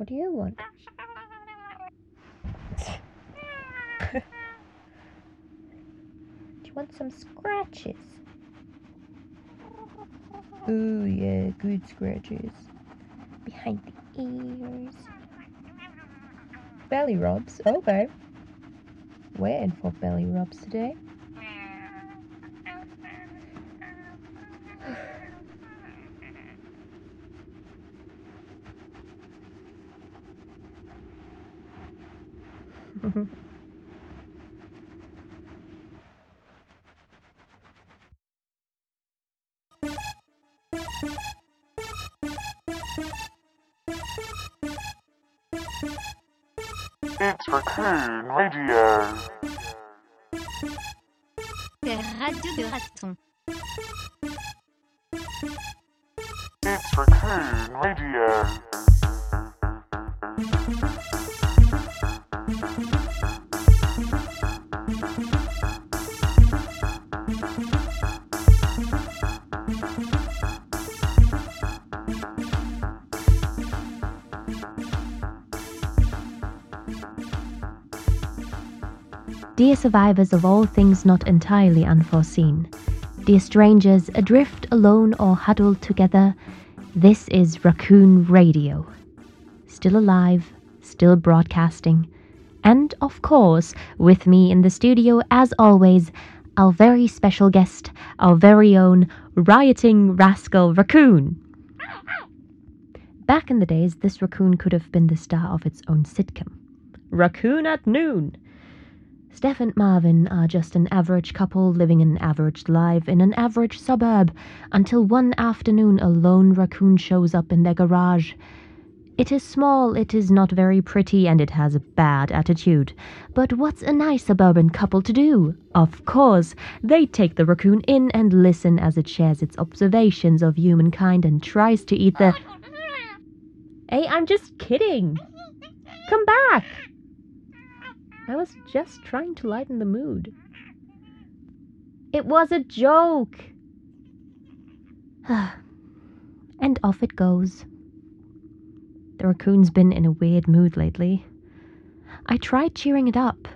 What do you want? do you want some scratches? Oh yeah, good scratches. Behind the ears. Belly rubs, okay. Waiting for belly rubs today. It's Raccoon Radio. Radio de Raston. It's Raccoon Radio. Dear survivors of all things not entirely unforeseen, dear strangers adrift alone or huddled together, this is Raccoon Radio. Still alive, still broadcasting, and of course, with me in the studio, as always, our very special guest, our very own rioting rascal raccoon. Back in the days, this raccoon could have been the star of its own sitcom. Raccoon at Noon. Steph and Marvin are just an average couple living an average life in an average suburb until one afternoon a lone raccoon shows up in their garage. It is small, it is not very pretty, and it has a bad attitude. But what's a nice suburban couple to do? Of course, they take the raccoon in and listen as it shares its observations of humankind and tries to eat the. Hey, I'm just kidding! Come back! I was just trying to lighten the mood. It was a joke! and off it goes. The raccoon's been in a weird mood lately. I tried cheering it up.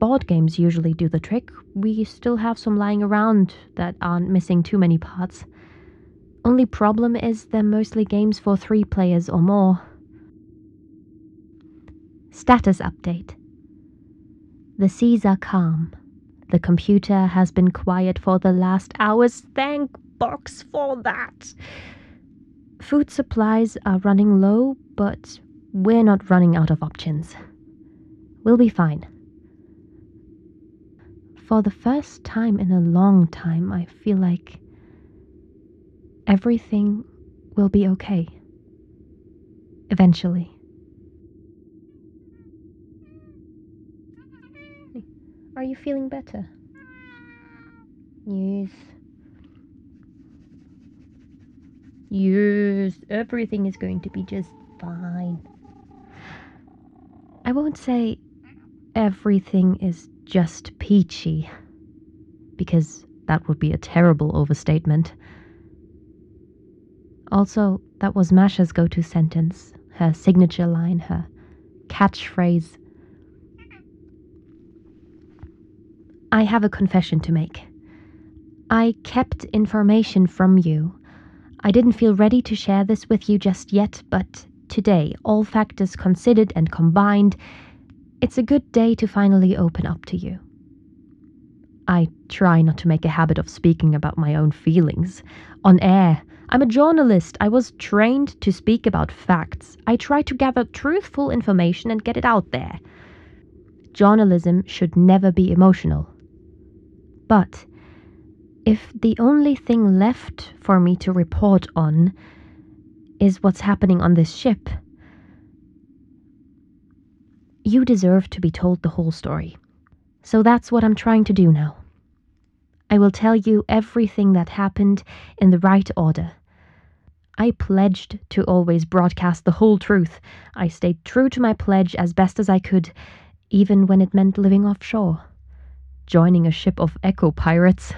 Board games usually do the trick. We still have some lying around that aren't missing too many parts. Only problem is they're mostly games for three players or more. Status update. The seas are calm. The computer has been quiet for the last hours. Thank box for that. Food supplies are running low, but we're not running out of options. We'll be fine. For the first time in a long time, I feel like everything will be okay. Eventually. Are you feeling better? Yes. Yes, everything is going to be just fine. I won't say everything is just peachy, because that would be a terrible overstatement. Also, that was Masha's go to sentence, her signature line, her catchphrase. I have a confession to make. I kept information from you. I didn't feel ready to share this with you just yet, but today, all factors considered and combined, it's a good day to finally open up to you. I try not to make a habit of speaking about my own feelings. On air, I'm a journalist. I was trained to speak about facts. I try to gather truthful information and get it out there. Journalism should never be emotional. But if the only thing left for me to report on is what's happening on this ship, you deserve to be told the whole story. So that's what I'm trying to do now. I will tell you everything that happened in the right order. I pledged to always broadcast the whole truth. I stayed true to my pledge as best as I could, even when it meant living offshore, joining a ship of eco pirates.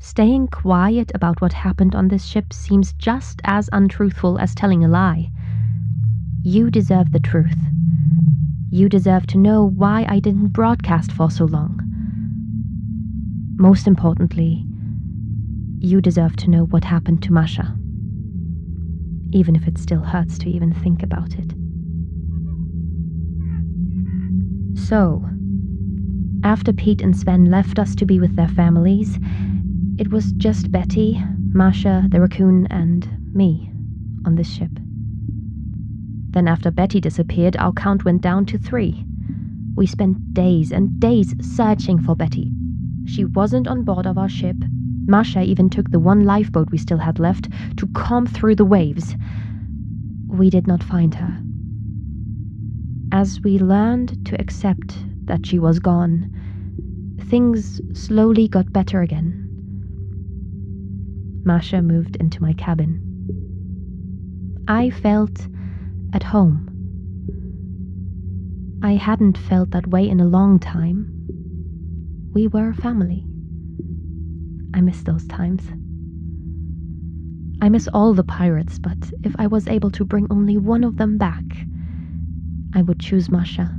Staying quiet about what happened on this ship seems just as untruthful as telling a lie. You deserve the truth. You deserve to know why I didn't broadcast for so long. Most importantly, you deserve to know what happened to Masha. Even if it still hurts to even think about it. So, after Pete and Sven left us to be with their families, it was just Betty, Masha, the raccoon, and me on this ship. Then, after Betty disappeared, our count went down to three. We spent days and days searching for Betty. She wasn't on board of our ship. Masha even took the one lifeboat we still had left to comb through the waves. We did not find her. As we learned to accept that she was gone, things slowly got better again. Masha moved into my cabin. I felt at home. I hadn't felt that way in a long time. We were a family. I miss those times. I miss all the pirates, but if I was able to bring only one of them back, I would choose Masha.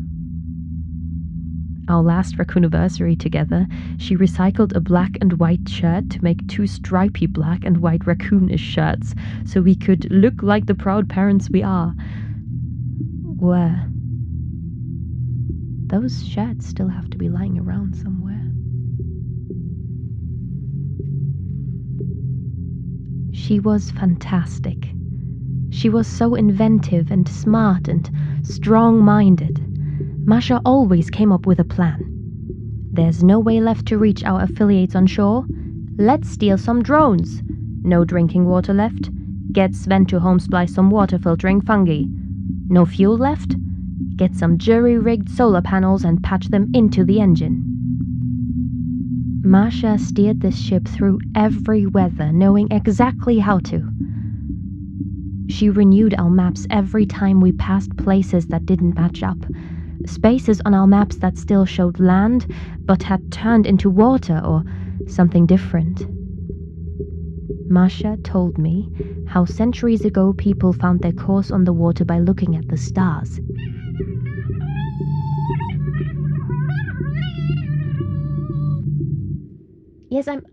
Our last raccooniversary together, she recycled a black and white shirt to make two stripy black and white raccoonish shirts so we could look like the proud parents we are. Where? Those shirts still have to be lying around somewhere. She was fantastic. She was so inventive and smart and strong minded. Masha always came up with a plan. There's no way left to reach our affiliates on shore. Let's steal some drones. No drinking water left. Get Sven to homesplice some water filtering fungi. No fuel left? Get some jury rigged solar panels and patch them into the engine. Masha steered this ship through every weather, knowing exactly how to. She renewed our maps every time we passed places that didn't match up, spaces on our maps that still showed land but had turned into water or something different. Masha told me how centuries ago people found their course on the water by looking at the stars. Yes, I'm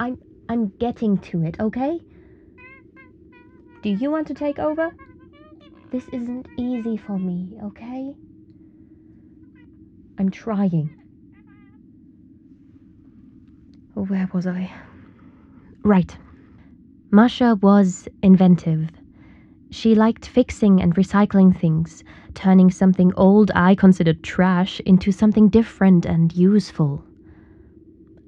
I'm I'm getting to it, okay? Do you want to take over? This isn't easy for me, okay? I'm trying. Where was I? Right. Masha was inventive. She liked fixing and recycling things, turning something old I considered trash into something different and useful.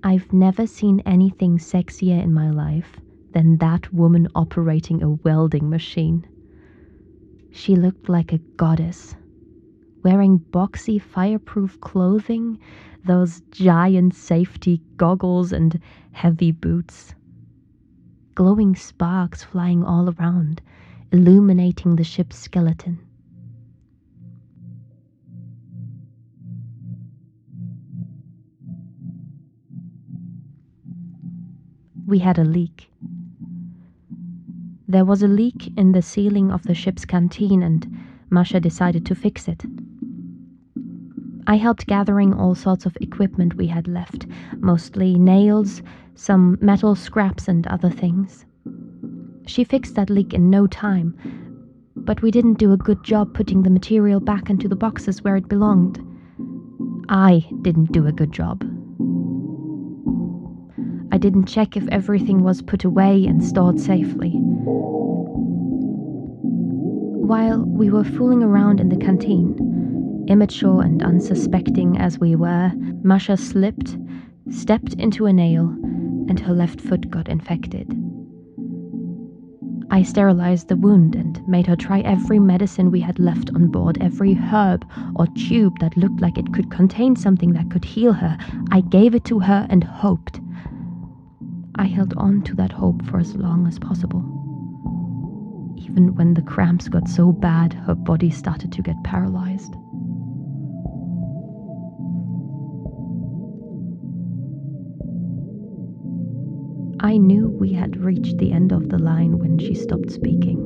I've never seen anything sexier in my life than that woman operating a welding machine. She looked like a goddess, wearing boxy fireproof clothing, those giant safety goggles, and heavy boots. Glowing sparks flying all around, illuminating the ship's skeleton. we had a leak. There was a leak in the ceiling of the ship's canteen, and Masha decided to fix it. I helped gathering all sorts of equipment we had left, mostly nails, some metal scraps, and other things. She fixed that leak in no time, but we didn't do a good job putting the material back into the boxes where it belonged. I didn't do a good job. I didn't check if everything was put away and stored safely. While we were fooling around in the canteen, immature and unsuspecting as we were, Masha slipped, stepped into a nail, and her left foot got infected. I sterilized the wound and made her try every medicine we had left on board, every herb or tube that looked like it could contain something that could heal her. I gave it to her and hoped. I held on to that hope for as long as possible. Even when the cramps got so bad, her body started to get paralyzed. I knew we had reached the end of the line when she stopped speaking.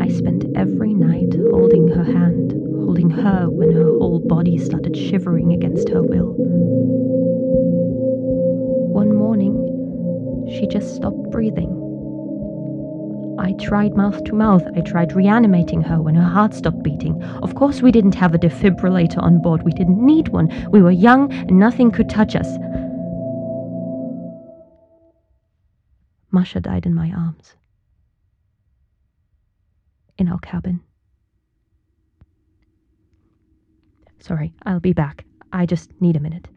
I spent every night holding her hand, holding her when her whole body started shivering against her will. One morning, she just stopped breathing. I tried mouth to mouth. I tried reanimating her when her heart stopped beating. Of course, we didn't have a defibrillator on board. We didn't need one. We were young and nothing could touch us. Masha died in my arms. In our cabin. Sorry, I'll be back. I just need a minute.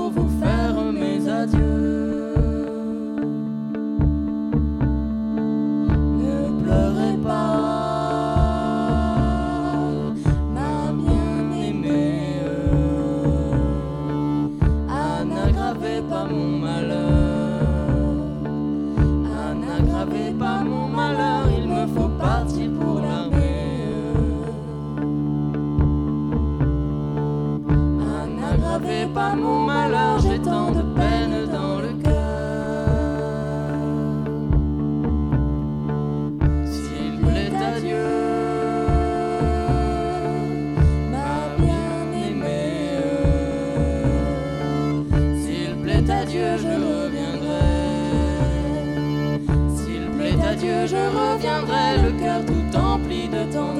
Pour vous faire mes adieux. Je reviendrai. S'il plaît à Dieu, je reviendrai, le cœur tout empli de tendresse.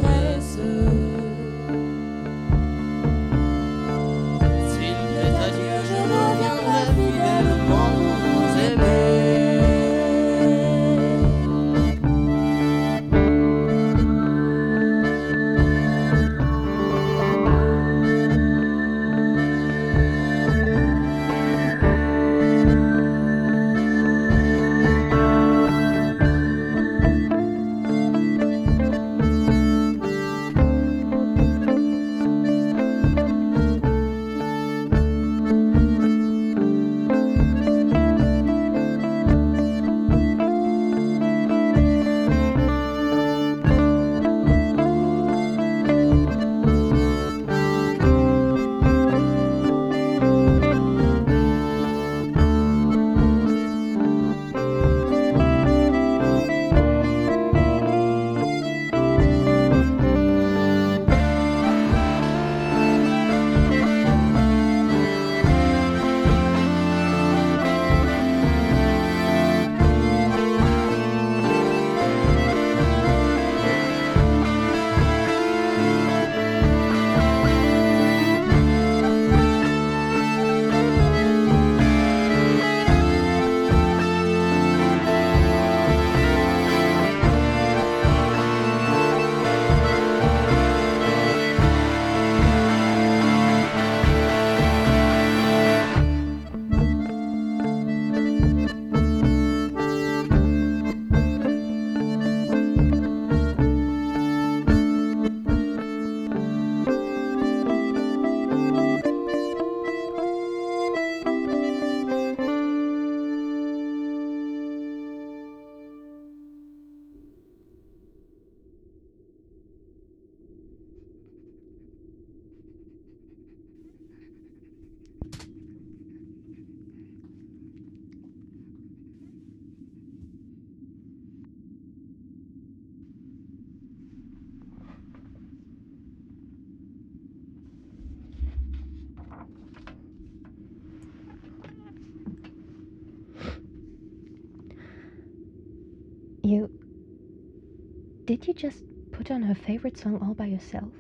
Did you just put on her favorite song all by yourself?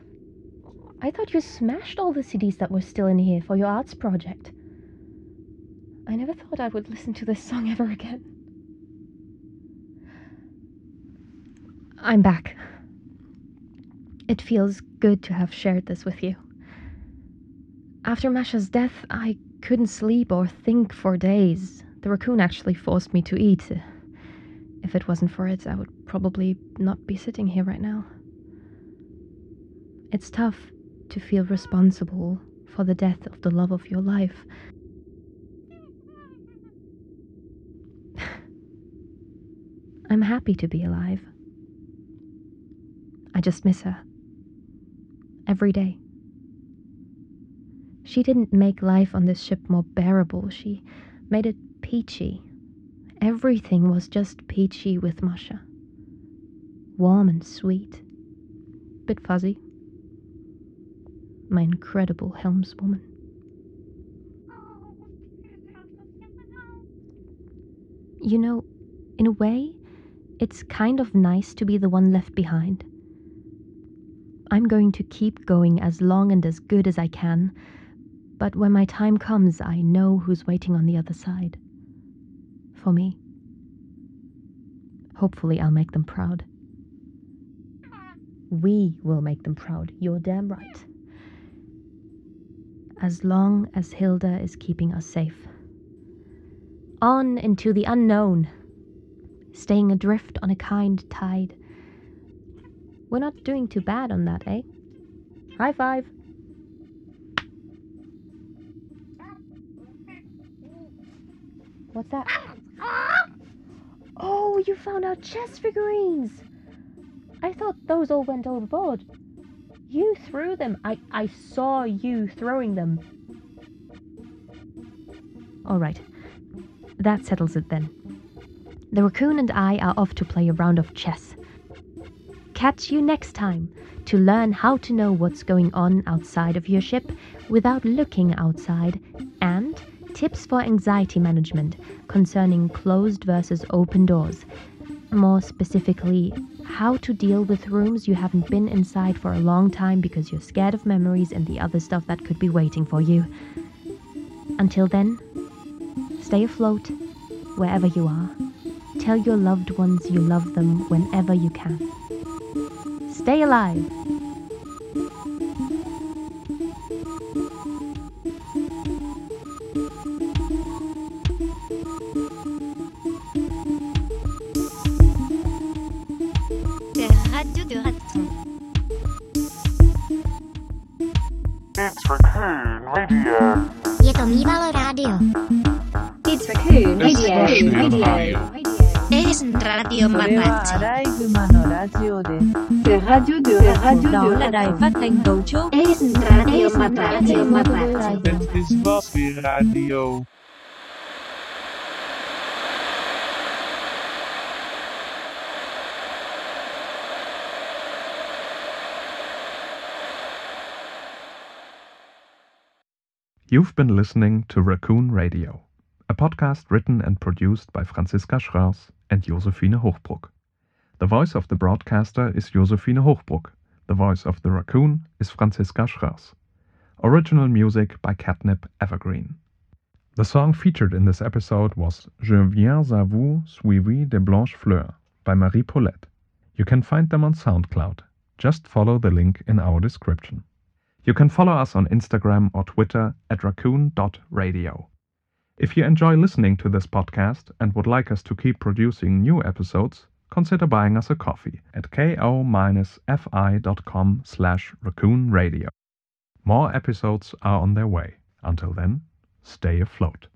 I thought you smashed all the CDs that were still in here for your arts project. I never thought I would listen to this song ever again. I'm back. It feels good to have shared this with you. After Masha's death, I couldn't sleep or think for days. The raccoon actually forced me to eat. If it wasn't for it, I would probably not be sitting here right now. It's tough to feel responsible for the death of the love of your life. I'm happy to be alive. I just miss her. Every day. She didn't make life on this ship more bearable, she made it peachy. Everything was just peachy with Masha. Warm and sweet. Bit fuzzy. My incredible helmswoman. You know, in a way, it's kind of nice to be the one left behind. I'm going to keep going as long and as good as I can, but when my time comes, I know who's waiting on the other side. For me. Hopefully, I'll make them proud. We will make them proud, you're damn right. as long as Hilda is keeping us safe. On into the unknown, staying adrift on a kind tide. We're not doing too bad on that, eh? High five. What's that? Oh, you found our chess figurines! I thought those all went overboard. You threw them. I, I saw you throwing them. All right. That settles it then. The raccoon and I are off to play a round of chess. Catch you next time to learn how to know what's going on outside of your ship without looking outside and tips for anxiety management concerning closed versus open doors. More specifically, how to deal with rooms you haven't been inside for a long time because you're scared of memories and the other stuff that could be waiting for you. Until then, stay afloat wherever you are. Tell your loved ones you love them whenever you can. Stay alive. It's Raccoon Radio. Je to Mývalo Rádio. It's Raccoon Radio. Radio. Radio. Es Radio Manmacho. Radio de. De Radio de. De Radio de. Đó đài phát thanh cấu trúc. Es Radio Manmacho. Dit is vast weer Radio. You've been listening to Raccoon Radio, a podcast written and produced by Franziska Schraers and Josephine Hochbruck. The voice of the broadcaster is Josephine Hochbruck. The voice of the raccoon is Franziska Schraers. Original music by Catnip Evergreen. The song featured in this episode was Je viens à vous suivi de blanches fleurs by Marie Paulette. You can find them on SoundCloud. Just follow the link in our description. You can follow us on Instagram or Twitter at raccoon.radio. If you enjoy listening to this podcast and would like us to keep producing new episodes, consider buying us a coffee at ko-fi.com slash raccoonradio. More episodes are on their way. Until then, stay afloat.